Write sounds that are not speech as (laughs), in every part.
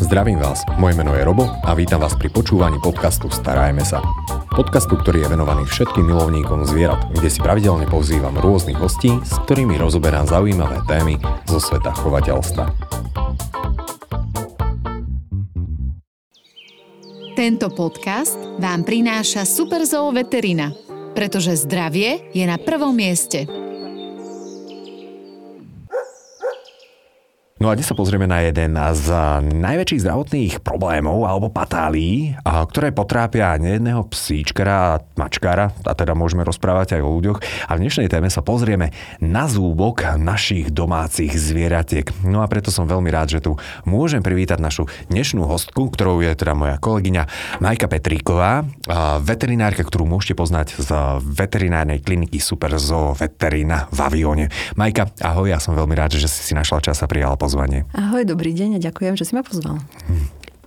Zdravím vás, moje meno je Robo a vítam vás pri počúvaní podcastu Starajme sa. Podcastu, ktorý je venovaný všetkým milovníkom zvierat, kde si pravidelne pozývam rôznych hostí, s ktorými rozoberám zaujímavé témy zo sveta chovateľstva. Tento podcast vám prináša Superzoo Veterina, pretože zdravie je na prvom mieste. No a dnes sa pozrieme na jeden z najväčších zdravotných problémov alebo patálí, ktoré potrápia nejedného psíčkara a mačkára, a teda môžeme rozprávať aj o ľuďoch. A v dnešnej téme sa pozrieme na zúbok našich domácich zvieratiek. No a preto som veľmi rád, že tu môžem privítať našu dnešnú hostku, ktorou je teda moja kolegyňa Majka Petríková, veterinárka, ktorú môžete poznať z veterinárnej kliniky Super Zoo Veterina v Avione. Majka, ahoj, ja som veľmi rád, že si si našla čas a prijala pozvanie. Ahoj, dobrý deň a ďakujem, že si ma pozval.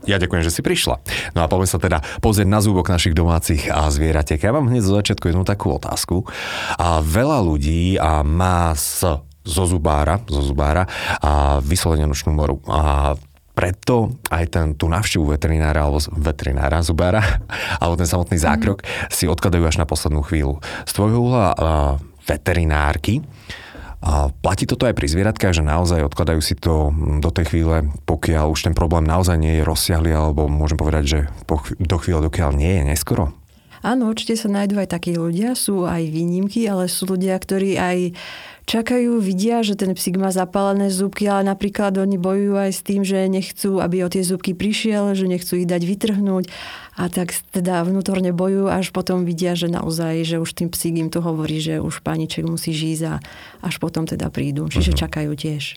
Ja ďakujem, že si prišla. No a poďme sa teda pozrieť na zúbok našich domácich a zvieratiek. Ja mám hneď zo začiatku jednu takú otázku. A veľa ľudí a má z, zo zubára, zo zubára a vyslovene nočnú moru. A preto aj ten, tú návštevu veterinára alebo veterinára, zubára, (laughs) alebo ten samotný zákrok mm. si odkladajú až na poslednú chvíľu. Z tvojho uhla veterinárky, a platí toto aj pri zvieratkách, že naozaj odkladajú si to do tej chvíle, pokiaľ už ten problém naozaj nie je rozsiahly, alebo môžem povedať, že do chvíle, dokiaľ nie je neskoro? Áno, určite sa nájdú aj takí ľudia, sú aj výnimky, ale sú ľudia, ktorí aj čakajú, vidia, že ten psík má zapálené zúbky, ale napríklad oni bojujú aj s tým, že nechcú, aby o tie zúbky prišiel, že nechcú ich dať vytrhnúť a tak teda vnútorne bojujú, až potom vidia, že naozaj, že už tým psík im to hovorí, že už pániček musí žiť a až potom teda prídu. Čiže uh-huh. čakajú tiež.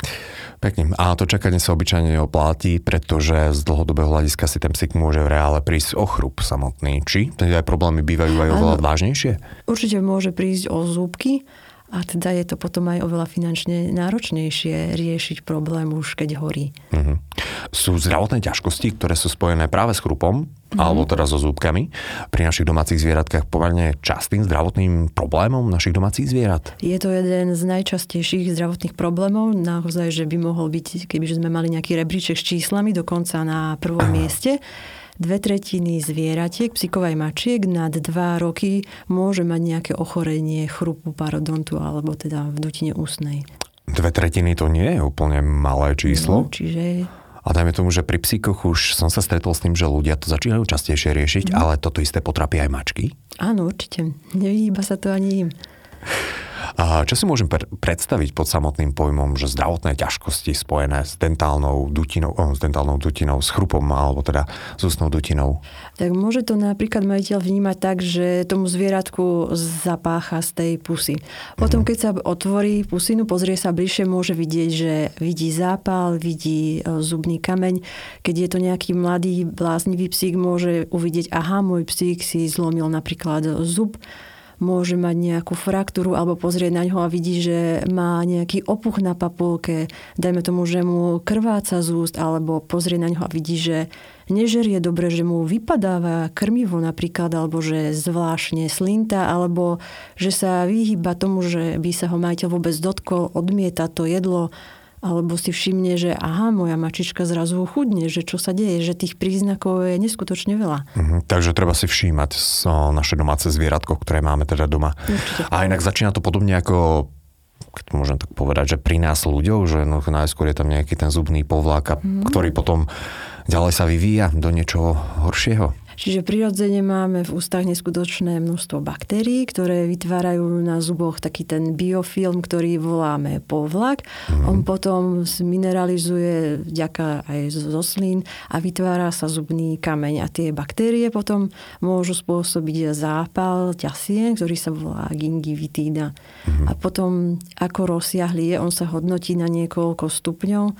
Pekne. A to čakanie sa obyčajne opláti, pretože z dlhodobého hľadiska si ten psík môže v reále prísť o chrup samotný. Či? Teda aj problémy bývajú aj oveľa vážnejšie? Určite môže prísť o zúbky, a teda je to potom aj oveľa finančne náročnejšie riešiť problém už keď horí. Uh-huh. Sú zdravotné ťažkosti, ktoré sú spojené práve s chrupom, uh-huh. alebo teda so zúbkami, pri našich domácich zvieratkách pomerne častým zdravotným problémom našich domácich zvierat? Je to jeden z najčastejších zdravotných problémov, naozaj, že by mohol byť, keby sme mali nejaký rebríček s číslami, dokonca na prvom uh-huh. mieste dve tretiny zvieratiek, psíkov aj mačiek nad 2 roky môže mať nejaké ochorenie chrupu parodontu alebo teda v dutine ústnej. Dve tretiny to nie je úplne malé číslo. No, čiže a dajme tomu, že pri psíkoch už som sa stretol s tým, že ľudia to začínajú častejšie riešiť, mm. ale toto isté potrapí aj mačky? Áno, určite. Nevyhýba sa to ani im. Čo si môžem predstaviť pod samotným pojmom, že zdravotné ťažkosti spojené s dentálnou dutinou, oh, s dentálnou dutinou, s chrupom alebo teda s ústnou dutinou? Tak môže to napríklad majiteľ vnímať tak, že tomu zvieratku zapácha z tej pusy. Potom, mm-hmm. keď sa otvorí pusinu, pozrie sa bližšie, môže vidieť, že vidí zápal, vidí e, zubný kameň. Keď je to nejaký mladý bláznivý psík, môže uvidieť, aha, môj psík si zlomil napríklad zub môže mať nejakú fraktúru alebo pozrieť na ňo a vidí, že má nejaký opuch na papulke, dajme tomu, že mu krváca z úst, alebo pozrie na ňo a vidí, že nežerie dobre, že mu vypadáva krmivo napríklad, alebo že zvláštne slinta, alebo že sa vyhýba tomu, že by sa ho majiteľ vôbec dotkol, odmieta to jedlo, alebo si všimne, že aha, moja mačička zrazu chudne, že čo sa deje, že tých príznakov je neskutočne veľa. Mhm, takže treba si všímať so naše domáce zvieratko, ktoré máme teda doma. Určite. A inak začína to podobne ako keď môžem tak povedať, že pri nás ľuďoch, že no, najskôr je tam nejaký ten zubný povlák, mm. ktorý potom ďalej sa vyvíja do niečoho horšieho. Čiže prirodzene máme v ústach neskutočné množstvo baktérií, ktoré vytvárajú na zuboch taký ten biofilm, ktorý voláme povlak. Mm. On potom mineralizuje vďaka aj zo slín a vytvára sa zubný kameň. A tie baktérie potom môžu spôsobiť zápal ťasien, ktorý sa volá gingivitída. Mm. A potom, ako rozsiahli je, on sa hodnotí na niekoľko stupňov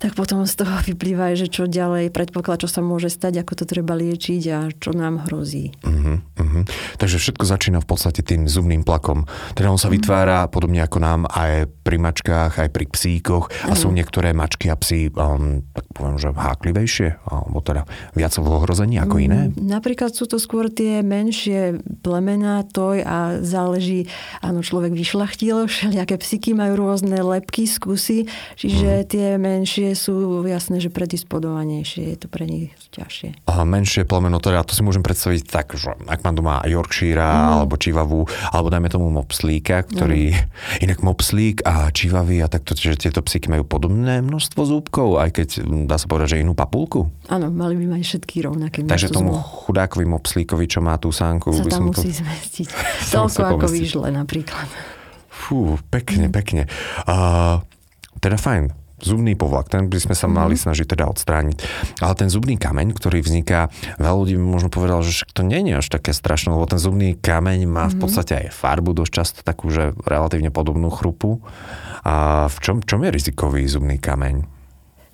tak potom z toho vyplýva, že čo ďalej, predpoklad, čo sa môže stať, ako to treba liečiť a čo nám hrozí. Uh-huh, uh-huh. Takže všetko začína v podstate tým zubným plakom. Teda on sa uh-huh. vytvára podobne ako nám aj pri mačkách, aj pri psíkoch a uh-huh. sú niektoré mačky a psí, um, tak poviem, že háklivejšie, alebo teda viac v ohrození ako iné? Napríklad sú to skôr tie menšie plemená, toj a záleží, áno, človek vyšlachtil, (laughs) všelijaké psíky majú rôzne lepky, skúsy, čiže uh-huh. tie menšie sú jasné, že predisponovanejšie, je to pre nich ťažšie. A menšie plemeno, teda to si môžem predstaviť tak, že ak mám doma Yorkshire mm. alebo Chivavu, alebo dajme tomu Mopslíka, ktorý, mm. (laughs) inak Mopslík a Chivavy a takto, že tieto psíky majú podobné množstvo zúbkov, aj keď dá sa povedať, že inú papulku? Áno, mali by mať všetky rovnaké Takže tomu chudákovi Mopslíkovi, čo má tú sánku, sa by tam musí (laughs) to... zmestiť. Toľko ako vyžle napríklad. Fú, pekne, mm. pekne. Uh, teda fajn, zubný povlak, ten by sme sa mali mhm. snažiť teda odstrániť. Ale ten zubný kameň, ktorý vzniká, veľa ľudí by možno povedal, že to nie je až také strašné, lebo ten zubný kameň má v mhm. podstate aj farbu dosť často takú, že relatívne podobnú chrupu. A v čom, čom je rizikový zubný kameň?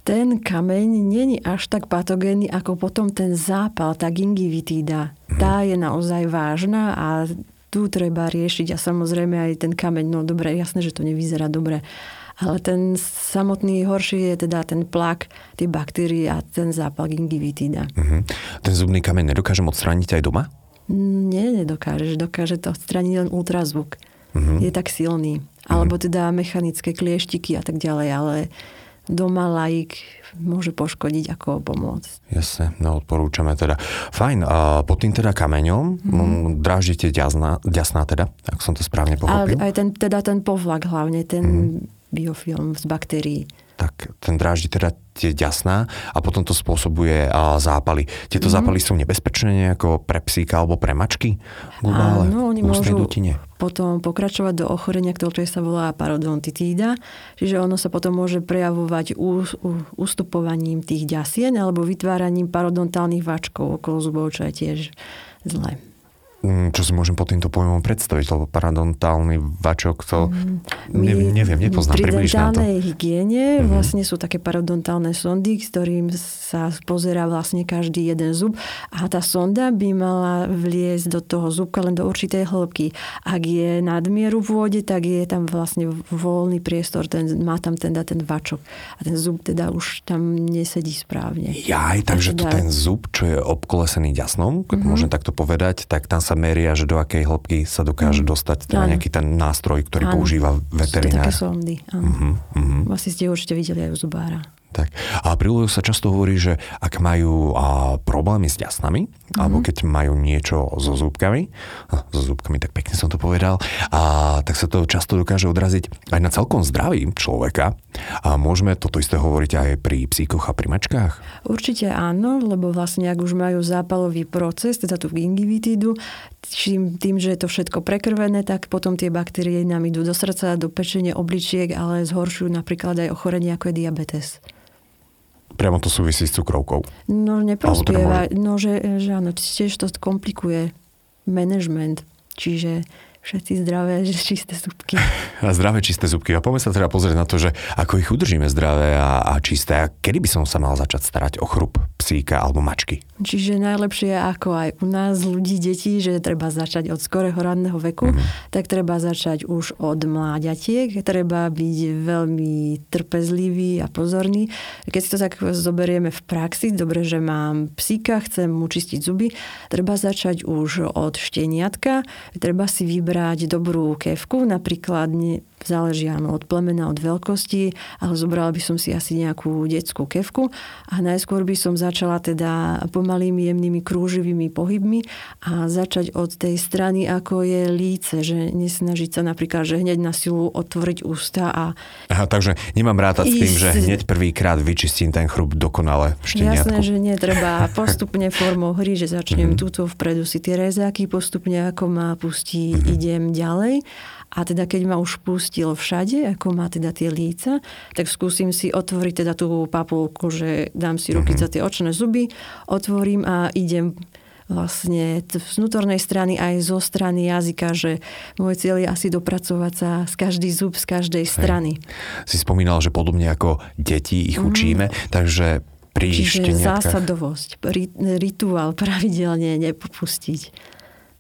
ten kameň není až tak patogénny, ako potom ten zápal, tá gingivitída. Mm. Tá je naozaj vážna a tu treba riešiť a samozrejme aj ten kameň, no dobre, jasné, že to nevyzerá dobre, ale ten samotný horší je teda ten plak, tie baktérie a ten zápal gingivitída. Uh-huh. Ten zubný kameň nedokážem odstrániť aj doma? Nie, nedokážeš. Dokáže to odstrániť len ultrazvuk. Uh-huh. Je tak silný. Alebo teda mechanické klieštiky a tak ďalej, ale doma laik môže poškodiť ako pomôcť. Jasne, no odporúčame teda. Fajn, a pod tým teda kameňom mm. dráždite ďasná, ďasná teda, ak som to správne pochopil. Ale aj ten, teda ten povlak hlavne, ten mm biofilm z baktérií. Tak ten dráždi teda tie ďasná a potom to spôsobuje zápaly. Tieto mm. zápaly sú nebezpečné nejako pre psíka alebo pre mačky? Áno, oni môžu dutine. potom pokračovať do ochorenia, ktoré sa volá parodontitída. Čiže ono sa potom môže prejavovať ustupovaním tých ďasien alebo vytváraním parodontálnych váčkov okolo zubov, čo je tiež zlé. Mm, čo si môžem pod týmto pojmom predstaviť, lebo paradontálny vačok to mm, My, neviem, nepoznám. Pri dentálnej hygiene mm-hmm. vlastne sú také paradontálne sondy, ktorým sa pozera vlastne každý jeden zub a tá sonda by mala vliesť do toho zubka len do určitej hĺbky. Ak je nadmieru v vode, tak je tam vlastne voľný priestor, ten, má tam teda ten vačok a ten zub teda už tam nesedí správne. Jaj, takže teda... to ten zub, čo je obkolesený ďasnom, keď mm-hmm. môžem takto povedať, tak tam sa meria, že do akej hĺbky sa dokáže mm. dostať teda nejaký ten nástroj, ktorý ano. používa veterinár. Sú také sondy, áno. Uh-huh, uh-huh. Asi ste určite videli aj u zubára. Tak. A pri ľuďoch sa často hovorí, že ak majú a, problémy s ďasnami, mm-hmm. alebo keď majú niečo so zúbkami, a, so zúbkami, tak pekne som to povedal, a, tak sa to často dokáže odraziť aj na celkom zdraví človeka. A môžeme toto isté hovoriť aj pri psíkoch a pri mačkách? Určite áno, lebo vlastne ak už majú zápalový proces, teda tú gingivitídu, tým, tým, že je to všetko prekrvené, tak potom tie baktérie nám idú do srdca, do pečenia obličiek, ale zhoršujú napríklad aj ochorenie ako je diabetes priamo to súvisí s cukrovkou. No neprospieva, teda môže... no že, že áno, tiež to komplikuje management, čiže všetci zdravé, (laughs) čisté zubky. A zdravé, čisté zubky. A poďme sa teda pozrieť na to, že ako ich udržíme zdravé a, a čisté. A kedy by som sa mal začať starať o chrup psíka alebo mačky? Čiže najlepšie ako aj u nás ľudí, detí, že treba začať od skorého ranného veku, mm-hmm. tak treba začať už od mláďatiek. Treba byť veľmi trpezlivý a pozorný. Keď si to tak zoberieme v praxi, dobre, že mám psíka, chcem mu čistiť zuby, treba začať už od šteniatka. Treba si vybrať vybrať dobrú kevku, napríklad záleží áno, od plemena, od veľkosti, ale zobrala by som si asi nejakú detskú kevku a najskôr by som začala teda pomalými, jemnými, krúživými pohybmi a začať od tej strany, ako je líce, že nesnažiť sa napríklad, že hneď na silu otvoriť ústa a... Aha, takže nemám rátať s tým, že hneď prvýkrát vyčistím ten chrup dokonale šteniatku. Jasné, že nie, treba (laughs) postupne formou hry, že začnem mm-hmm. túto vpredu si tie rezáky, postupne ako má pustí, mm-hmm. idem ďalej a teda keď ma už pustil všade, ako má teda tie líca, tak skúsim si otvoriť teda tú papulku, že dám si ruky mm-hmm. za tie očné zuby, otvorím a idem vlastne z vnútornej strany aj zo strany jazyka, že môj cieľ je asi dopracovať sa z každý zub z každej strany. Hej. Si spomínal, že podobne ako deti ich mm. učíme, takže pri Čiže zásadovosť, rituál pravidelne nepopustiť.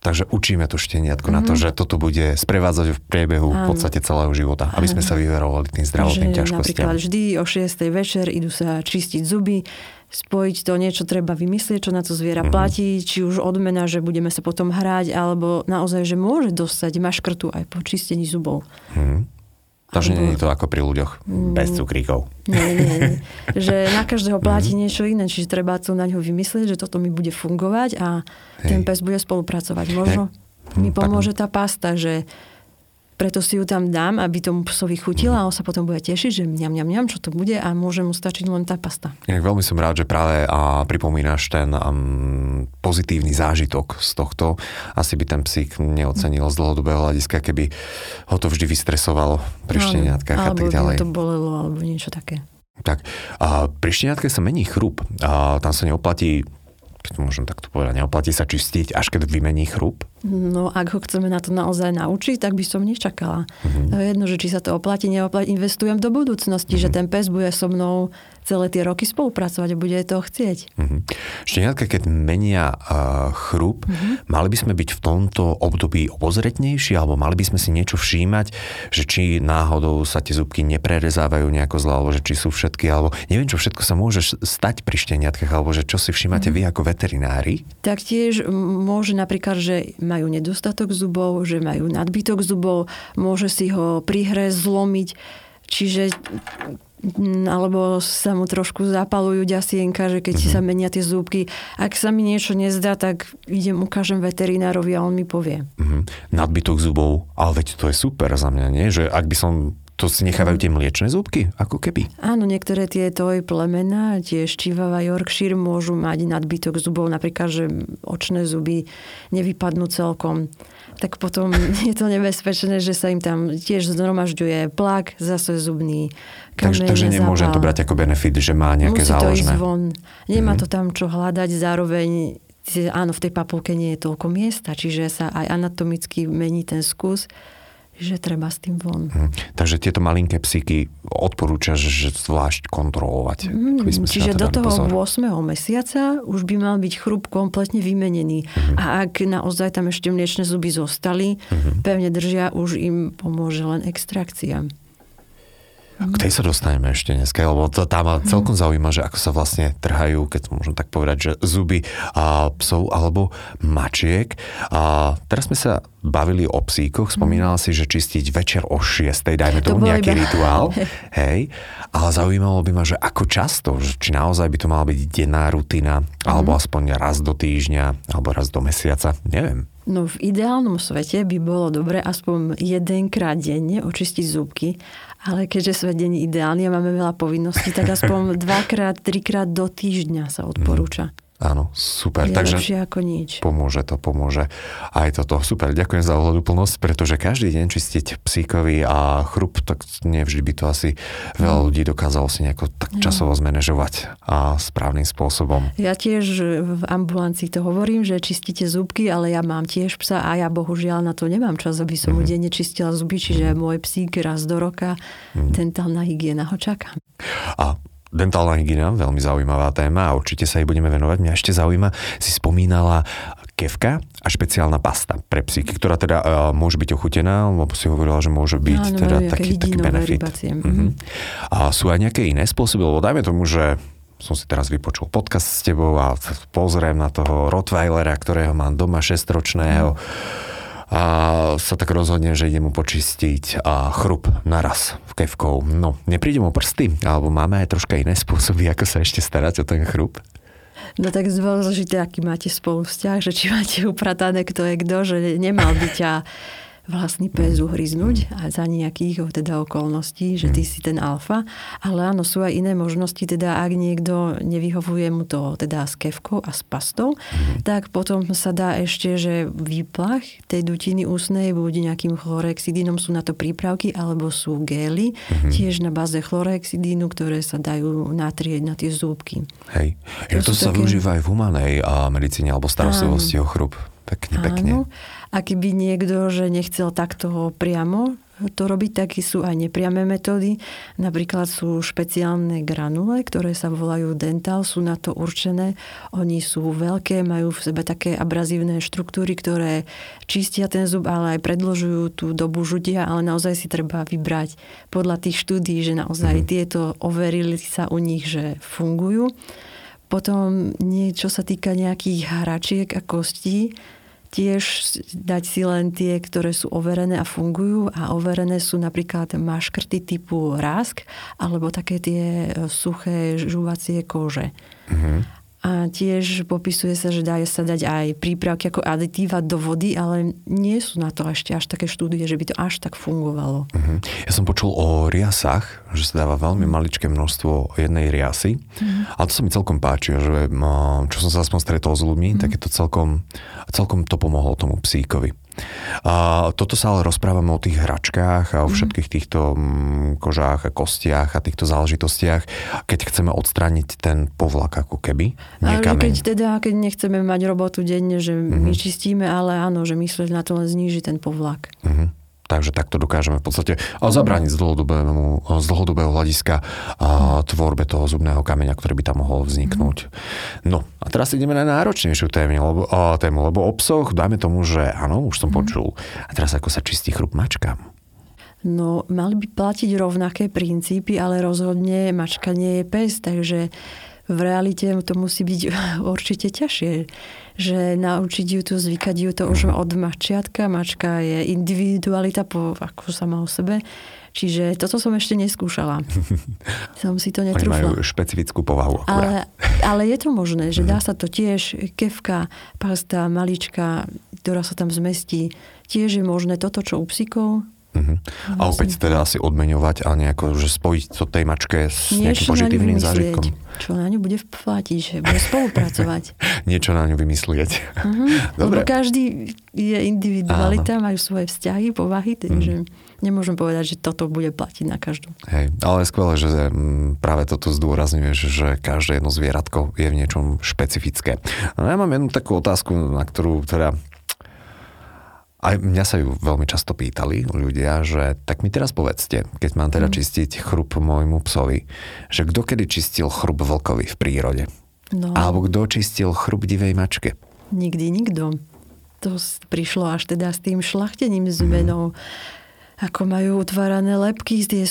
Takže učíme to šteniatko mm-hmm. na to, mhm. že toto bude sprevádzať v priebehu Áno. v podstate celého života, aby sme sa vyverovali tým zdravotným že ťažkostiam. Napríklad vždy o 6. večer idú sa čistiť zuby, spojiť to, niečo treba vymyslieť, čo na to zviera mm-hmm. platí, či už odmena, že budeme sa potom hrať, alebo naozaj, že môže dostať maškrtu aj po čistení zubov. Mm-hmm. Takže Alebo- nie je to ako pri ľuďoch, bez Mm. cukríkov. Nie, nie, nie. (laughs) Že na každého platí Mhm. niečo iné, čiže treba to na ňo vymyslieť, že toto mi bude fungovať a ten Hej. pes bude spolupracovať. Možno mi Hm, pomôže tá pasta, že preto si ju tam dám, aby tomu psovi chutila a on sa potom bude tešiť, že mňam, mňam, mňam, čo to bude a môže mu stačiť len tá pasta. Inak veľmi som rád, že práve a, pripomínaš ten um, pozitívny zážitok z tohto. Asi by ten psík neocenil z dlhodobého hľadiska, keby ho to vždy vystresovalo pri šteniatkách a alebo tak ďalej. ho to bolelo, alebo niečo také. Tak, a pri šteniatke sa mení chrup. A tam sa neoplatí, keď to môžem takto povedať, neoplatí sa čistiť, až keď vymení chrup. No ak ho chceme na to naozaj naučiť, tak by som nečakala. Mhm. Je jedno, že či sa to oplatí, neoplatí, investujem do budúcnosti, že Mhm. ten pes bude so mnou celé tie roky spolupracovať a bude to chcieť. Mhm. Šteniatka, keď menia uh, chrup, Mhm. mali by sme byť v tomto období obozretnejší, alebo mali by sme si niečo všímať, že či náhodou sa tie zubky neprerezávajú nejako zle, alebo že či sú všetky, alebo neviem, čo všetko sa môže stať pri šteniatkách, alebo že čo si všímate Mhm. vy ako veterinári. Taktiež môže napríklad, že majú nedostatok zubov, že majú nadbytok zubov, môže si ho prihre zlomiť, čiže alebo sa mu trošku zapalujú ďasienka, že keď Mhm. sa menia tie zúbky. Ak sa mi niečo nezdá, tak idem, ukážem veterinárovi a on mi povie. Mhm. Nadbytok zubov, ale veď to je super za mňa, nie? Že ak by som, to si nechávajú tie mliečne zúbky, ako keby. Áno, niektoré tie toj plemena, tie štivava Yorkshire môžu mať nadbytok zubov, napríklad, že očné zuby nevypadnú celkom. Tak potom (laughs) je to nebezpečné, že sa im tam tiež zhromažďuje plak, zase zubný Takže, takže nemôžem to brať ako benefit, že má nejaké Musí to záložné. ísť von. Nemá Mhm. to tam čo hľadať, zároveň áno, v tej papulke nie je toľko miesta, čiže sa aj anatomicky mení ten skus, že treba s tým von. Mhm. Takže tieto malinké psíky odporúčaš, že zvlášť kontrolovať. Mm, Čiže to do toho pozor. 8. mesiaca už by mal byť chrup kompletne vymenený. Mhm. A ak naozaj tam ešte mliečne zuby zostali, Mhm. pevne držia, už im pomôže len extrakcia. K tej sa dostaneme ešte dneska, lebo to tam ma celkom zaujíma, že ako sa vlastne trhajú, keď môžem tak povedať, že zuby a psov alebo mačiek. A teraz sme sa bavili o psíkoch, spomínala si, že čistiť večer o 6, dajme To tomu bolo nejaký iba- rituál, (laughs) hej, ale zaujímalo by ma, že ako často, že či naozaj by to mala byť denná rutina, alebo aspoň raz do týždňa, alebo raz do mesiaca, neviem. No v ideálnom svete by bolo dobre aspoň jedenkrát denne očistiť zúbky, ale keďže svet není ideálny a máme veľa povinností, tak aspoň (laughs) dvakrát, trikrát do týždňa sa odporúča. Áno, super. Je Takže lepšie ako nič. Pomôže to, pomôže aj toto. Super, ďakujem za ohľaduplnosť, pretože každý deň čistiť psíkovi a chrup, tak nevždy by to asi veľa ľudí dokázalo si nejako tak časovo zmanéžovať a správnym spôsobom. Ja tiež v ambulancii to hovorím, že čistíte zubky, ale ja mám tiež psa a ja bohužiaľ na to nemám čas, aby som mu denne čistila zuby, čiže môj psík raz do roka, dentálna hygiena ho čaká. A dentálna hygiena, veľmi zaujímavá téma a určite sa jej budeme venovať. Mňa ešte zaujíma, si spomínala kevka a špeciálna pasta pre psíky, ktorá teda uh, môže byť ochutená, lebo si hovorila, že môže byť Áno, teda taký, taký benefit. Mhm. A sú aj nejaké iné spôsoby, lebo dajme tomu, že som si teraz vypočul podcast s tebou a pozriem na toho Rottweilera, ktorého mám doma 6-ročného a sa tak rozhodne, že idem mu počistiť a chrup naraz v kevkou. No, nepríde mu prsty, alebo máme aj troška iné spôsoby, ako sa ešte starať o ten chrup. No tak dôležité, aký máte spolu vzťah, že či máte upratané kto je kto, že nemal by ťa vlastný pes uhryznúť a za nejakých teda okolností, že ty si ten alfa. Ale áno, sú aj iné možnosti, teda ak niekto nevyhovuje mu to teda s kevkou a s pastou, tak potom sa dá ešte, že výplach tej dutiny ústnej buď nejakým chlorexidínom sú na to prípravky, alebo sú gély, tiež na báze chlorexidínu, ktoré sa dajú natrieť na tie zúbky. Hej. To To sa také- využíva aj v humanej a medicíne alebo starostlivosti o chrup. Pekne, pekne. Áno. A keby niekto, že nechcel takto priamo to robiť, tak sú aj nepriame metódy. Napríklad sú špeciálne granule, ktoré sa volajú dental, sú na to určené. Oni sú veľké, majú v sebe také abrazívne štruktúry, ktoré čistia ten zub, ale aj predlžujú tú dobu žutia, ale naozaj si treba vybrať podľa tých štúdí, že naozaj tieto overili sa u nich, že fungujú. Potom niečo sa týka nejakých hračiek a kostí, tiež dať si len tie, ktoré sú overené a fungujú a overené sú napríklad maškrty typu rásk alebo také tie e, suché žúvacie kože. Uh-huh. A tiež popisuje sa, že dá sa dať aj prípravky ako aditíva do vody, ale nie sú na to ešte až také štúdie, že by to až tak fungovalo. Uh-huh. Ja som počul o riasách, že sa dáva veľmi maličké množstvo jednej riasy. Uh-huh. A to sa mi celkom páči, že čo som sa aspoň stretol s ľuďmi, uh-huh. tak je to celkom, celkom to pomohlo tomu psíkovi. A toto sa ale rozprávame o tých hračkách a o mhm. všetkých týchto mm, kožách a kostiach a týchto záležitostiach, keď chceme odstrániť ten povlak ako keby. Ale keď teda, keď nechceme mať robotu denne, že mm-hmm. my čistíme, ale áno, že myslieť na to len zníži ten povlak. Mm-hmm. Takže takto dokážeme v podstate zabrániť z, z dlhodobého hľadiska a tvorbe toho zubného kameňa, ktorý by tam mohol vzniknúť. No a teraz ideme na náročnejšiu tému, lebo, a, tému, lebo o psoch, dáme tomu, že áno, už som mhm. počul. A teraz ako sa čistí chrup mačkám? No, mali by platiť rovnaké princípy, ale rozhodne mačka nie je pes, takže v realite to musí byť (laughs) určite ťažšie. Že naučiť ju to, zvykať ju to už od mačiatka. Mačka je individualita po, ako sama o sebe. Čiže toto som ešte neskúšala. (laughs) som si to netrúfla. Oni majú špecifickú povahu. Ale, ale je to možné, že dá sa to tiež, kevka, pasta, malička, ktorá sa tam zmestí. Tiež je možné toto, čo u psíkov, Uh-huh. A opäť teda asi odmeňovať a nejako, že spojiť to tej mačke s nejakým pozitívnym zážitkom. Čo na ňu bude platiť, že bude spolupracovať. (laughs) Niečo na ňu vymyslieť. (laughs) Uh-huh. Dobre. Lebo každý je individualita, Áno. majú svoje vzťahy, povahy, takže uh-huh. nemôžem povedať, že toto bude platiť na každú. Hej, ale je skvelé, že mm, práve toto zdôrazňuješ, že každé jedno zvieratko je v niečom špecifické. No ja mám jednu takú otázku, na ktorú teda aj mňa sa ju veľmi často pýtali ľudia, že tak mi teraz povedzte, keď mám teda mm. čistiť chrup môjmu psovi, že kto kedy čistil chrup vlkovi v prírode? No. Alebo kto čistil chrup divej mačke? Nikdy nikto. To prišlo až teda s tým šlachtením zmenou. Mm ako majú utvárané lepky z tie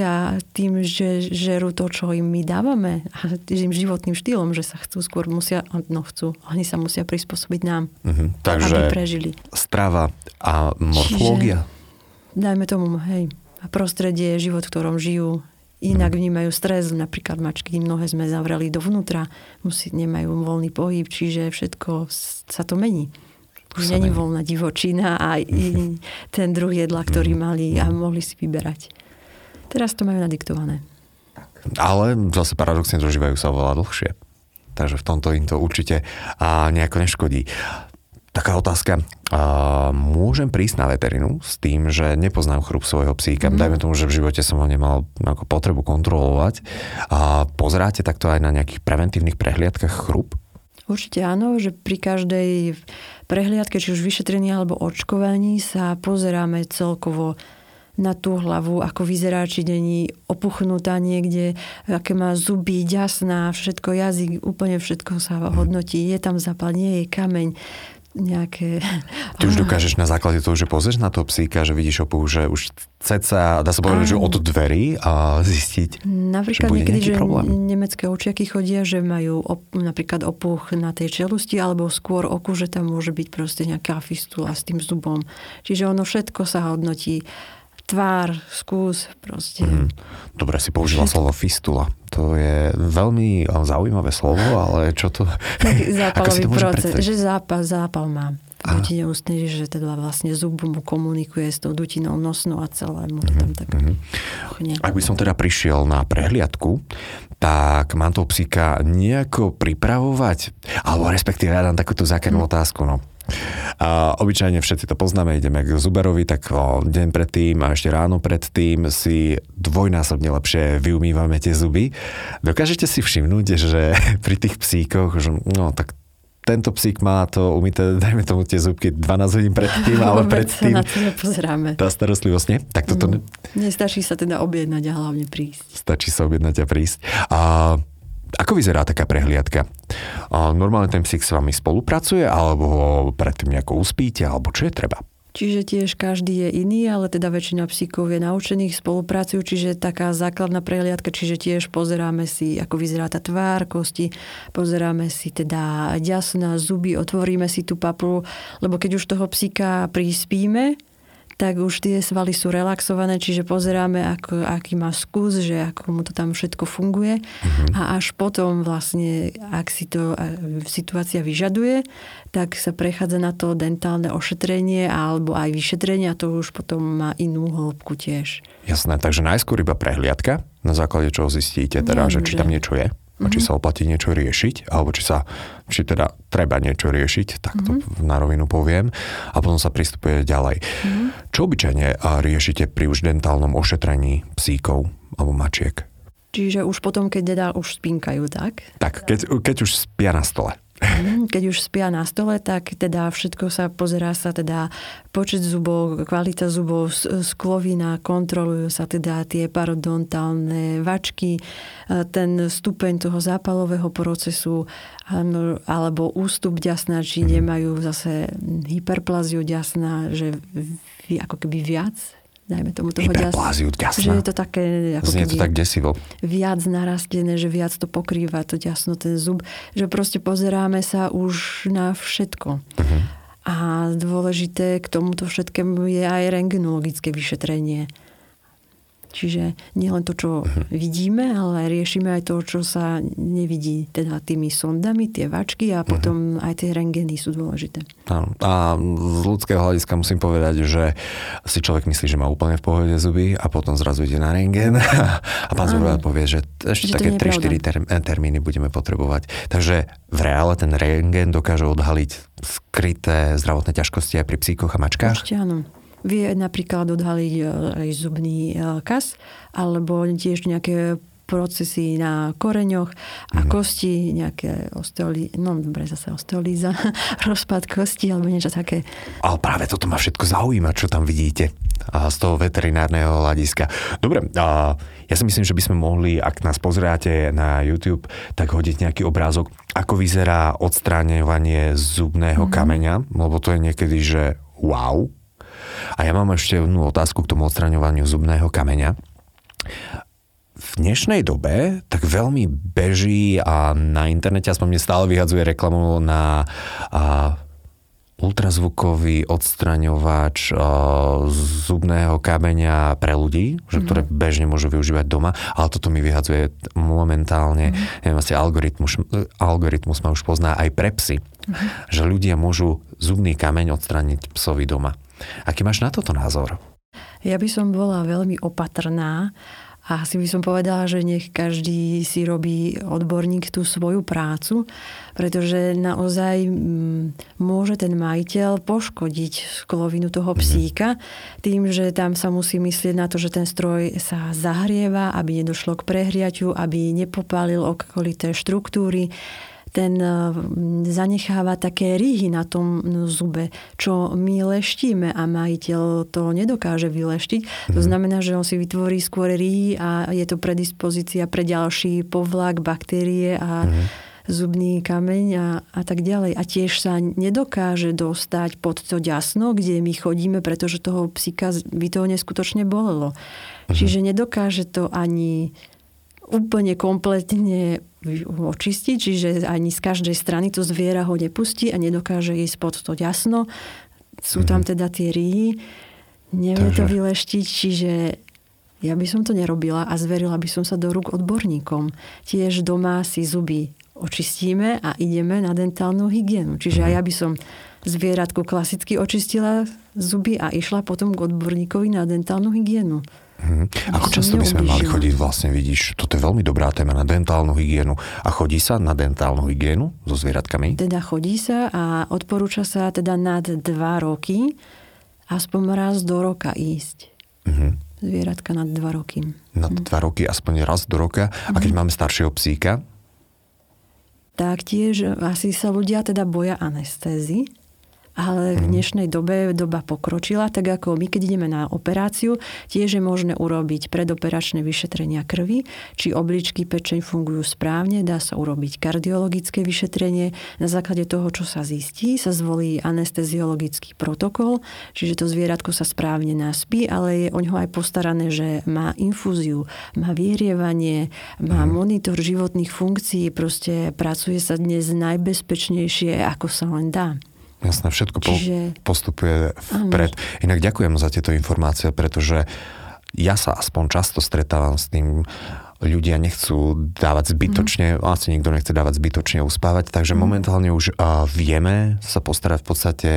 a tým, že žerú to, čo im my dávame a tým životným štýlom, že sa chcú skôr musia, no chcú, oni sa musia prispôsobiť nám, uh-huh. Takže aby prežili. strava a morfológia? Čiže, dajme tomu, hej, a prostredie, život, v ktorom žijú, inak mhm. vnímajú stres, napríklad mačky, mnohé sme zavreli dovnútra, musí, nemajú voľný pohyb, čiže všetko sa to mení. Už není voľná divočina a (laughs) ten druh jedla, ktorý mm-hmm. mali a mohli si vyberať. Teraz to majú nadiktované. Ale zase paradoxne dožívajú sa oveľa dlhšie. Takže v tomto im to určite a nejako neškodí. Taká otázka. A môžem prísť na veterinu s tým, že nepoznám chrup svojho psíka. Mm. Dajme tomu, že v živote som ho nemal ako potrebu kontrolovať. A pozeráte takto aj na nejakých preventívnych prehliadkach chrup? Určite áno, že pri každej prehliadke, či už vyšetrení alebo očkovaní sa pozeráme celkovo na tú hlavu, ako vyzerá, či není opuchnutá niekde, aké má zuby, ďasná, všetko, jazyk, úplne všetko sa hodnotí. Je tam zápal, nie je kameň nejaké... Ty už dokážeš na základe toho, že pozrieš na toho psíka, že vidíš opuch, že už ceca, dá sa povedať, že od dverí a zistiť, Napríklad že niekedy, že problém. nemecké očiaky chodia, že majú op, napríklad opuch na tej čelusti alebo skôr oku, že tam môže byť proste nejaká fistula s tým zubom. Čiže ono všetko sa hodnotí tvár, skús, proste. Mm. Dobre, si použila slovo fistula. To je veľmi zaujímavé slovo, ale čo to... Taký (laughs) zápalový proces, že zápal, zápal má v dutine ústnej, že teda vlastne zub mu komunikuje s tou dutinou nosnou a celé mu to tam tak mm-hmm. Ak by som teda prišiel na prehliadku, tak mám toho psíka nejako pripravovať, alebo respektíve ja dám takúto zákernú mm. otázku, no a obyčajne všetci to poznáme, ideme k zuberovi, tak o, deň predtým a ešte ráno predtým si dvojnásobne lepšie vyumývame tie zuby. Dokážete si všimnúť, že (laughs) pri tých psíkoch, že no tak tento psík má to umyté, (laughs) dajme tomu tie zubky 12 hodín predtým, (laughs) ale predtým... na to nepozeráme. Tá starostlivosť, nie? Tak toto... Mm. Nestačí sa teda objednať a hlavne prísť. Stačí sa objednať a prísť. A ako vyzerá taká prehliadka? Normálne ten psík s vami spolupracuje, alebo predtým nejako uspíte, alebo čo je treba? Čiže tiež každý je iný, ale teda väčšina psíkov je naučených, spolupracujú, čiže taká základná prehliadka, čiže tiež pozeráme si, ako vyzerá tá tvár, kosti, pozeráme si teda ďasna, zuby, otvoríme si tú papulu, lebo keď už toho psíka prispíme, tak už tie svaly sú relaxované, čiže pozeráme, ako, aký má skús, že ako mu to tam všetko funguje. Mm-hmm. A až potom vlastne, ak si to situácia vyžaduje, tak sa prechádza na to dentálne ošetrenie alebo aj vyšetrenie a to už potom má inú hĺbku tiež. Jasné, takže najskôr iba prehliadka, na základe čoho zistíte teda, že či tam niečo je a či sa oplatí niečo riešiť, alebo či sa, či teda treba niečo riešiť, tak to mm-hmm. na rovinu poviem, a potom sa pristupuje ďalej. Mm-hmm. Čo obyčajne riešite pri už dentálnom ošetrení psíkov alebo mačiek? Čiže už potom, keď teda už spínkajú, tak? Tak, keď, keď už spia na stole. Mhm, keď už spia na stole, tak teda všetko sa pozerá sa teda počet zubov, kvalita zubov, sklovina, kontrolujú sa teda tie parodontálne vačky, ten stupeň toho zápalového procesu alebo ústup ďasna, či nemajú zase hyperplaziu ďasna, že ako keby viac dajme tomu toho ďasna. Že je to také... Ako Znie to tak desivo. Viac narastené, že viac to pokrýva to ďasno, ten zub. Že proste pozeráme sa už na všetko. Uh-huh. A dôležité k tomuto všetkému je aj rengenologické vyšetrenie. Čiže nielen to, čo uh-huh. vidíme, ale riešime aj to, čo sa nevidí teda tými sondami, tie vačky a potom uh-huh. aj tie rengeny sú dôležité. Áno. A z ľudského hľadiska musím povedať, že si človek myslí, že má úplne v pohode zuby a potom zrazu ide na rengen (laughs) a pán zubár povie, že ešte že také 3-4 term- eh, termíny budeme potrebovať. Takže v reále ten rengen dokáže odhaliť skryté zdravotné ťažkosti aj pri psíkoch a mačkách? Ešte áno. Vie napríklad odhaliť e, aj zubný e, kas, alebo tiež nejaké procesy na koreňoch a mm. kosti, nejaké osteolí, no dobre, zase osteolíza, (laughs) rozpad kosti alebo niečo také. Ale práve toto ma všetko zaujíma, čo tam vidíte a z toho veterinárneho hľadiska. Dobre, a ja si myslím, že by sme mohli, ak nás pozráte na YouTube, tak hodiť nejaký obrázok, ako vyzerá odstráňovanie zubného mm. kameňa, lebo to je niekedy, že wow, a ja mám ešte jednu otázku k tomu odstraňovaniu zubného kameňa. V dnešnej dobe tak veľmi beží a na internete aspoň mne stále vyhadzuje reklamu na a, ultrazvukový odstraňovač a, zubného kameňa pre ľudí, že, mm. ktoré bežne môžu využívať doma, ale toto mi vyhadzuje momentálne, mm. neviem, asi algoritmus, algoritmus ma už pozná aj pre psy, mm. že ľudia môžu zubný kameň odstrániť psovi doma. Aký máš na toto názor? Ja by som bola veľmi opatrná a asi by som povedala, že nech každý si robí odborník tú svoju prácu, pretože naozaj mm, môže ten majiteľ poškodiť sklovinu toho mhm. psíka tým, že tam sa musí myslieť na to, že ten stroj sa zahrieva, aby nedošlo k prehriaťu, aby nepopálil okolité štruktúry ten eh, zanecháva také rýhy na tom zube, čo my leštíme a majiteľ to nedokáže vyleštiť. To mhm. znamená, že on si vytvorí skôr rýhy a je to predispozícia pre ďalší povlak, baktérie a mm. zubný kameň a, a tak ďalej. A tiež sa nedokáže dostať pod to ďasno, kde my chodíme, pretože toho psíka by to neskutočne bolelo. Mm. Čiže nedokáže to ani úplne kompletne očistiť, čiže ani z každej strany to zviera ho nepustí a nedokáže ísť pod to jasno. Sú tam mhm. teda tie rýhy, nevie Takže... to vyleštiť, čiže ja by som to nerobila a zverila by som sa do rúk odborníkom. Tiež doma si zuby očistíme a ideme na dentálnu hygienu. Čiže mm. ja by som zvieratku klasicky očistila zuby a išla potom k odborníkovi na dentálnu hygienu. Hmm. Ako často by sme mali chodiť, vlastne vidíš, toto je veľmi dobrá téma na dentálnu hygienu. A chodí sa na dentálnu hygienu so zvieratkami? Teda chodí sa a odporúča sa teda nad dva roky aspoň raz do roka ísť. Hmm. Zvieratka nad dva roky. Nad hmm. dva roky aspoň raz do roka. A keď hmm. máme staršieho psíka? Tak tiež asi sa ľudia teda boja anestézy ale v dnešnej dobe doba pokročila, tak ako my, keď ideme na operáciu, tiež je možné urobiť predoperačné vyšetrenia krvi, či obličky, pečeň fungujú správne, dá sa urobiť kardiologické vyšetrenie. Na základe toho, čo sa zistí, sa zvolí anesteziologický protokol, čiže to zvieratko sa správne naspí, ale je o ňo aj postarané, že má infúziu, má vyhrievanie, má monitor životných funkcií, proste pracuje sa dnes najbezpečnejšie, ako sa len dá. Jasné, všetko Čiže... postupuje vpred. Áno. Inak ďakujem za tieto informácie, pretože ja sa aspoň často stretávam s tým, ľudia nechcú dávať zbytočne, mm. asi nikto nechce dávať zbytočne uspávať, takže mm. momentálne už uh, vieme sa postarať v podstate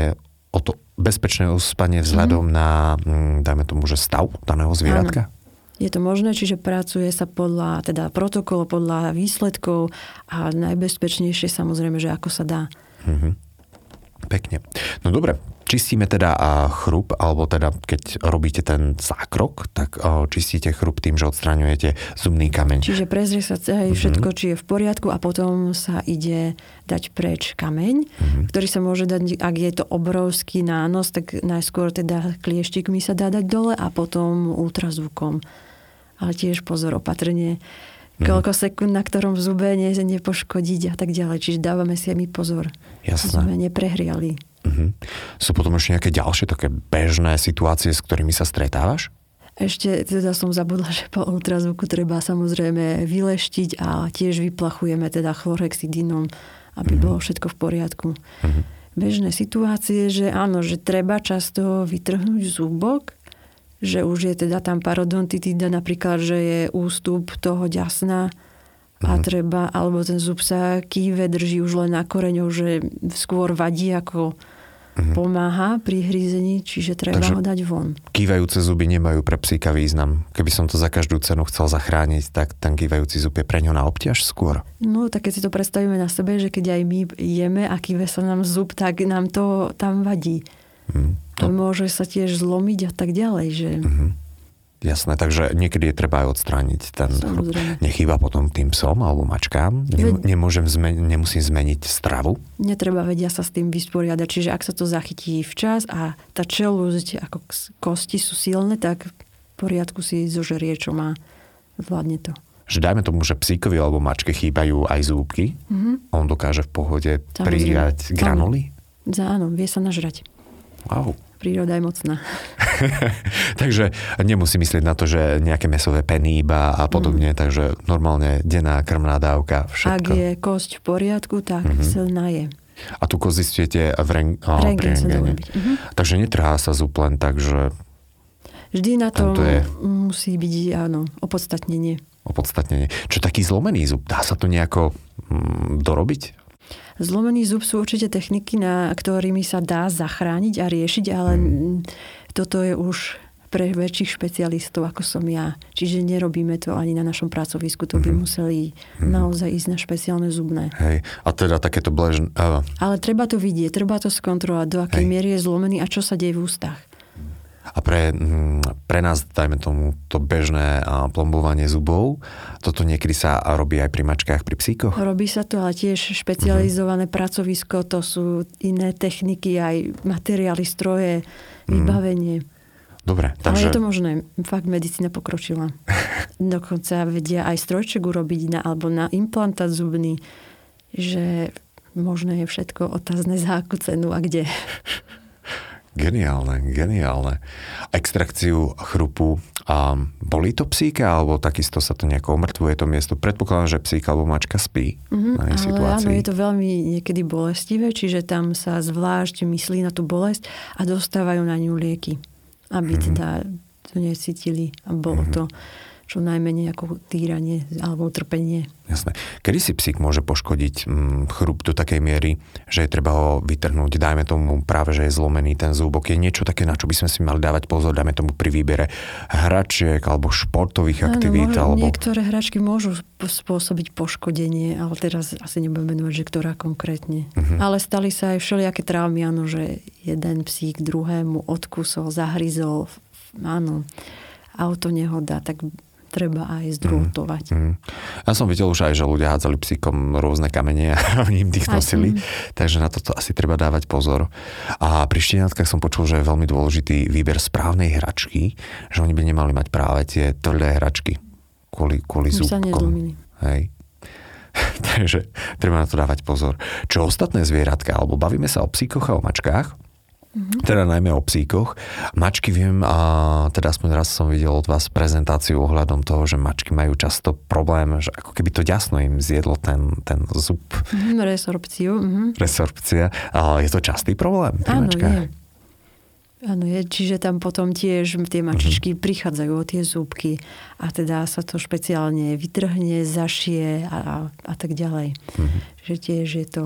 o to bezpečné uspanie vzhľadom mm. na, mm, dajme tomu, že stav daného zvieratka. Áno. Je to možné, čiže pracuje sa podľa teda protokolu, podľa výsledkov a najbezpečnejšie samozrejme, že ako sa dá. Mm-hmm. Pekne. No dobre, čistíme teda chrup, alebo teda keď robíte ten zákrok, tak čistíte chrup tým, že odstraňujete zubný kameň. Čiže prezrie sa aj mhm. všetko, mm-hmm. či je v poriadku a potom sa ide dať preč kameň, mm-hmm. ktorý sa môže dať, ak je to obrovský nános, tak najskôr teda klieštikmi sa dá dať dole a potom ultrazvukom. Ale tiež pozor, opatrne mm. koľko sekúnd, na ktorom zube ne, nepoškodiť a tak ďalej. Čiže dávame si aj my pozor. Jasné. Sme neprehriali. Mm-hmm. Sú potom ešte nejaké ďalšie také bežné situácie, s ktorými sa stretávaš? Ešte teda som zabudla, že po ultrazvuku treba samozrejme vyleštiť a tiež vyplachujeme teda chlorhexidinom, aby mm-hmm. bolo všetko v poriadku. Mm-hmm. Bežné situácie, že áno, že treba často vytrhnúť zúbok, že už je teda tam parodontitida, napríklad, že je ústup toho ďasna a mm. treba, alebo ten zub sa kýve, drží už len na koreňoch, že skôr vadí ako mm. pomáha pri hrízení, čiže treba Takže ho dať von. Kývajúce zuby nemajú pre psíka význam. Keby som to za každú cenu chcel zachrániť, tak ten kývajúci zub je pre ňo na obťaž skôr. No, tak keď si to predstavíme na sebe, že keď aj my jeme a kýve sa nám zub, tak nám to tam vadí. Mm. To... Môže sa tiež zlomiť a tak ďalej, že... Mm-hmm. Jasné, takže niekedy je treba aj odstrániť ten chrup. Nechýba potom tým psom alebo mačkám? Nem, nemôžem zmen- nemusím zmeniť stravu? Netreba vedia sa s tým vysporiadať. Čiže ak sa to zachytí včas a tá čelúzť ako kosti sú silné, tak v poriadku si zožerie, čo má. Zvládne to. Že dajme tomu, že psíkovi alebo mačke chýbajú aj zúbky. Mm-hmm. On dokáže v pohode Samozrejme. prijať granuly? Áno, vie sa nažrať. Wow. Príroda je mocná. (laughs) takže nemusí myslieť na to, že nejaké mesové peny iba a podobne, mm. takže normálne denná krmná dávka, všetko. Ak je kosť v poriadku, tak mm-hmm. silná je. A tu kozy zistujete v, ren- oh. Mm-hmm. Takže netrhá sa zub len tak, že... Vždy na to je... musí byť, áno, opodstatnenie. Opodstatnenie. Čo taký zlomený zub? Dá sa to nejako mm, dorobiť? Zlomený zub sú určite techniky, na ktorými sa dá zachrániť a riešiť, ale hmm. toto je už pre väčších špecialistov, ako som ja. Čiže nerobíme to ani na našom pracovisku. To by mm. museli mm. naozaj ísť na špeciálne zubné. Hej. A teda takéto bležné... Ale treba to vidieť, treba to skontrolovať, do akej Hej. miery je zlomený a čo sa deje v ústach. A pre, mm, pre nás, dajme tomu, to bežné plombovanie zubov, toto niekedy sa robí aj pri mačkách, pri psíkoch? Robí sa to, ale tiež špecializované uh-huh. pracovisko, to sú iné techniky, aj materiály, stroje, mhm. vybavenie. Uh-huh. Dobre, takže... Ale je to možné. Fakt medicína pokročila. (laughs) Dokonca vedia aj strojček urobiť na, alebo na implantát zubný, že možné je všetko otázne za akú cenu a kde. (laughs) Geniálne, geniálne. Extrakciu chrupu. A boli to psíka, alebo takisto sa to nejako omrtvuje to miesto? Predpokladám, že psíka alebo mačka spí mm-hmm, na ale situácii. Áno, je to veľmi niekedy bolestivé, čiže tam sa zvlášť myslí na tú bolesť a dostávajú na ňu lieky, aby mm-hmm. teda to necítili a bolo mm-hmm. to čo najmenej ako týranie alebo utrpenie. Jasné. Kedy si psík môže poškodiť mm, chrup do takej miery, že je treba ho vytrhnúť, dajme tomu práve, že je zlomený ten zúbok. Je niečo také, na čo by sme si mali dávať pozor, dajme tomu pri výbere hračiek alebo športových aktivít. Áno, alebo... Niektoré hračky môžu spôsobiť poškodenie, ale teraz asi nebudem menovať, že ktorá konkrétne. Uh-huh. Ale stali sa aj všelijaké traumy, áno, že jeden psík druhému odkusol, zahryzol, áno, auto nehoda, tak treba aj zdrôtovať. Mm. Ja som videl už aj, že ľudia hádzali psíkom rôzne kamene a (laughs) oni im tých nosili, mm. takže na toto asi treba dávať pozor. A pri šteniatkách som počul, že je veľmi dôležitý výber správnej hračky, že oni by nemali mať práve tie tvrdé hračky kvôli, kvôli zúbkom. Hej. (laughs) takže treba na to dávať pozor. Čo ostatné zvieratka, alebo bavíme sa o psíkoch a o mačkách, Mm-hmm. Teda najmä o psíkoch. Mačky viem, a teda aspoň raz som videl od vás prezentáciu ohľadom toho, že mačky majú často problém, že ako keby to ďasno im zjedlo ten, ten zub. Mm-hmm, resorpciu. Mm-hmm. Resorpcia. A je to častý problém pri Áno, mačkách? Je. Áno, je, čiže tam potom tiež tie mačičky mm-hmm. prichádzajú o tie zúbky a teda sa to špeciálne vytrhne, zašie a, a tak ďalej. Mm-hmm. Že tiež je to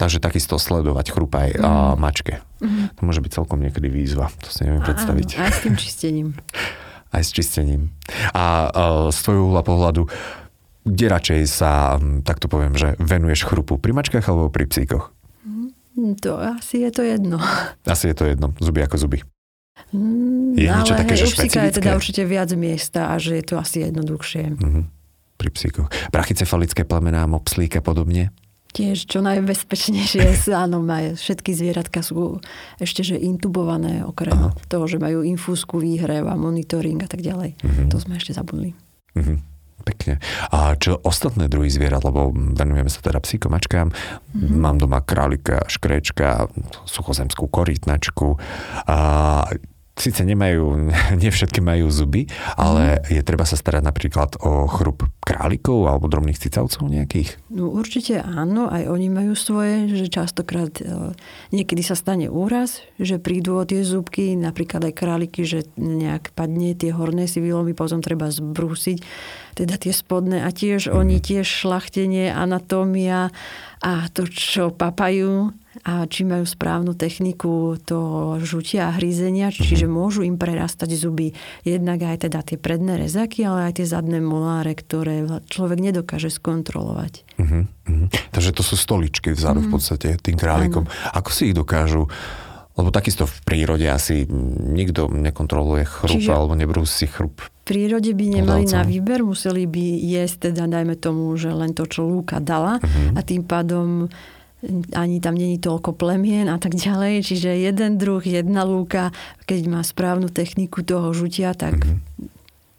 Takže takisto sledovať chrup aj mm. a mačke. Mm. To môže byť celkom niekedy výzva. To si neviem predstaviť. Áno, aj s tým čistením. (laughs) aj s čistením. A, a z tvojho uhla pohľadu, kde radšej sa, tak to poviem, že venuješ chrupu? Pri mačkách alebo pri psíkoch? Mm, to asi je to jedno. (laughs) Asi je to jedno. Zuby ako zuby. Mm, je niečo také, hej, že špecifické? je teda určite viac miesta a že je to asi jednoduchšie. Mm-hmm. Pri psíkoch. Brachycefalické plemená, mopslík a podobne? Tiež čo najbezpečnejšie, áno, majú, všetky zvieratka sú ešte že intubované, okrem Aha. toho, že majú infúzku, výhrev a monitoring a tak ďalej. Mm-hmm. To sme ešte zabudli. Mm-hmm. Pekne. A čo ostatné druhy zvierat, lebo venujeme sa teda psíkomačkám, mm-hmm. mám doma králika, škrečka, suchozemskú korytnačku. A síce nemajú, (laughs) nie všetky majú zuby, ale mm. je treba sa starať napríklad o chrup králikov alebo drobných cicavcov nejakých? No určite áno, aj oni majú svoje, že častokrát e, niekedy sa stane úraz, že prídu o tie zubky, napríklad aj králiky, že nejak padne, tie horné si vylomy, potom treba zbrúsiť, teda tie spodné a tiež mm. oni tiež šlachtenie, anatómia a to, čo papajú, a či majú správnu techniku to žutia a hryzenia, čiže mm-hmm. môžu im prerastať zuby jednak aj teda tie predné rezaky, ale aj tie zadné moláre, ktoré človek nedokáže skontrolovať. Mm-hmm. Takže to sú stoličky vzadu mm-hmm. v mhm. podstate tým králikom. Ano. Ako si ich dokážu lebo takisto v prírode asi nikto nekontroluje chrup Čiže alebo nebrúsi chrup. Prírode by nemali na výber, museli by jesť teda dajme tomu, že len to, čo lúka dala uh-huh. a tým pádom ani tam není toľko plemien a tak ďalej. Čiže jeden druh, jedna lúka, keď má správnu techniku toho žutia, tak mm-hmm.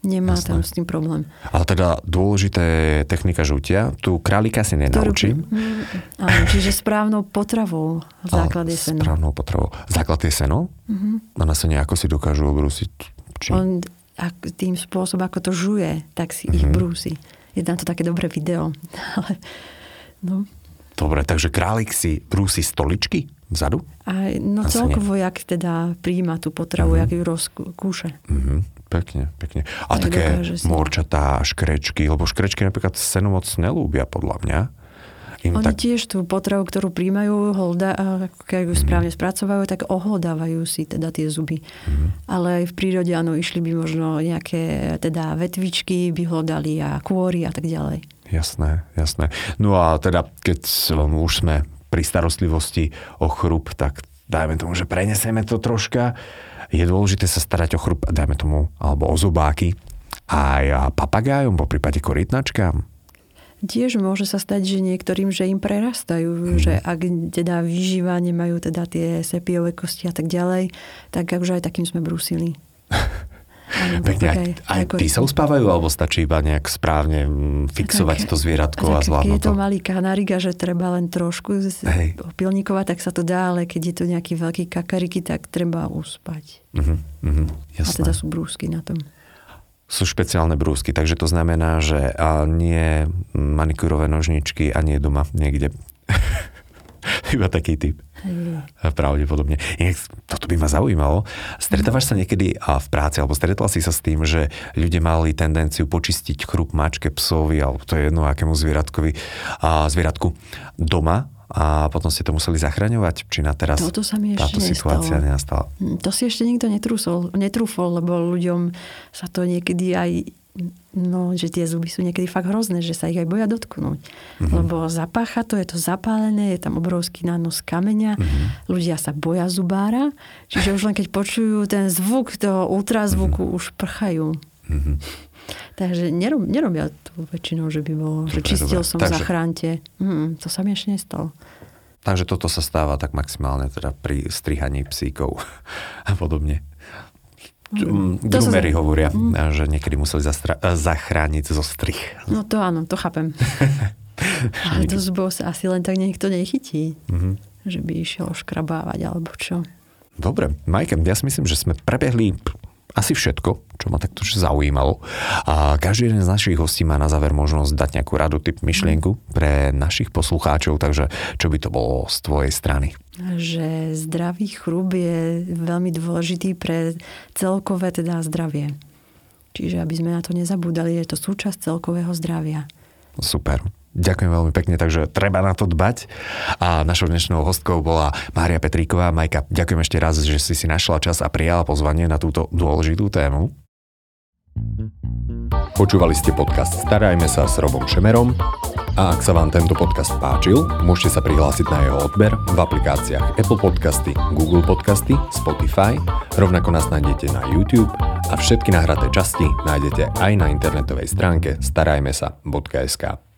nemá Jasné. tam s tým problém. Ale teda dôležité je technika žutia. Tu králika si nenaučím. Ktorú, mm, áno, čiže správnou potravou. (laughs) Základ je seno. Správnou potravou. Základ je seno? Mm-hmm. A na sene ako si dokážu obrúsiť? Či... On ak, tým spôsobom, ako to žuje, tak si mm-hmm. ich mhm. brúsi. Je tam to také dobré video. (laughs) Ale, no. Dobre, takže králik si brúsi stoličky vzadu? Aj, no Asi celkovo, nie. jak teda príjma tú potravu, uh-huh. jak ju rozkúša. Uh-huh. Pekne, pekne. A Aj také morčatá, škrečky, lebo škrečky napríklad senu moc nelúbia, podľa mňa. Im Oni tak... tiež tú potravu, ktorú príjmajú, holda, keď ju správne spracovajú, tak oholdávajú si teda tie zuby. Mm. Ale aj v prírode, áno, išli by možno nejaké teda vetvičky, by hľadali a kôry a tak ďalej. Jasné, jasné. No a teda, keď už sme pri starostlivosti o chrup, tak dajme tomu, že prenesieme to troška. Je dôležité sa starať o chrup, dajme tomu, alebo o zubáky, aj papagájom, po prípade korytnačkám. Tiež môže sa stať, že niektorým, že im prerastajú, hmm. že ak teda vyžíva, nemajú teda tie sepiové kosti a tak ďalej, tak už aj takým sme brúsili. (laughs) Pekne, aj, aj ty sa uspávajú, alebo stačí iba nejak správne mm, fixovať tak, to zvieratko a zvládnuť to? je to malý kanariga, že treba len trošku opilníkovať, tak sa to dá, ale keď je to nejaký veľký kakariky, tak treba uspať. Uh-huh, uh-huh, jasné. A teda sú brúsky na tom sú špeciálne brúsky, takže to znamená, že nie manikúrové nožničky a nie doma niekde. (laughs) Iba taký typ. Hej. Pravdepodobne. Toto by ma zaujímalo. Stretávaš sa niekedy a v práci, alebo stretla si sa s tým, že ľudia mali tendenciu počistiť chrup mačke, psovi, alebo to je jedno akému zvieratkovi, a zvieratku doma a potom ste to museli zachraňovať? Či na teraz Toto sa mi táto ešte situácia nestalo. nenastala? Hm, to si ešte nikto netrúsol, netrúfol, lebo ľuďom sa to niekedy aj No, že tie zuby sú niekedy fakt hrozné, že sa ich aj boja dotknúť. Mm-hmm. Lebo zapácha to, je to zapálené, je tam obrovský nános kameňa, mm-hmm. ľudia sa boja zubára, čiže už len keď počujú ten zvuk toho ultrazvuku, mm-hmm. už prchajú. Mm-hmm. Takže nerob, nerobia to väčšinou, že by bolo, že Dobre, čistil dobre. som, Takže- zachránte. Hm, to sa mi ešte nestalo. Takže toto sa stáva tak maximálne teda pri strihaní psíkov (laughs) a podobne. Mm, sa- hovoria, že niekedy museli zastra- zachrániť zo strich. No to áno, to chápem. (laughs) Ale to zubov sa asi len tak niekto nechytí. Mhm. Že by išiel škrabávať alebo čo. Dobre, Majke, ja si myslím, že sme prebehli asi všetko, čo ma takto zaujímalo. A každý jeden z našich hostí má na záver možnosť dať nejakú radu, typ myšlienku pre našich poslucháčov, takže čo by to bolo z tvojej strany? Že zdravý chrúb je veľmi dôležitý pre celkové teda zdravie. Čiže aby sme na to nezabúdali, je to súčasť celkového zdravia. Super. Ďakujem veľmi pekne, takže treba na to dbať. A našou dnešnou hostkou bola Mária Petríková. Majka, ďakujem ešte raz, že si si našla čas a prijala pozvanie na túto dôležitú tému. Počúvali ste podcast Starajme sa s Robom Šemerom a ak sa vám tento podcast páčil, môžete sa prihlásiť na jeho odber v aplikáciách Apple Podcasty, Google Podcasty, Spotify, rovnako nás nájdete na YouTube a všetky nahraté časti nájdete aj na internetovej stránke starajmesa.sk.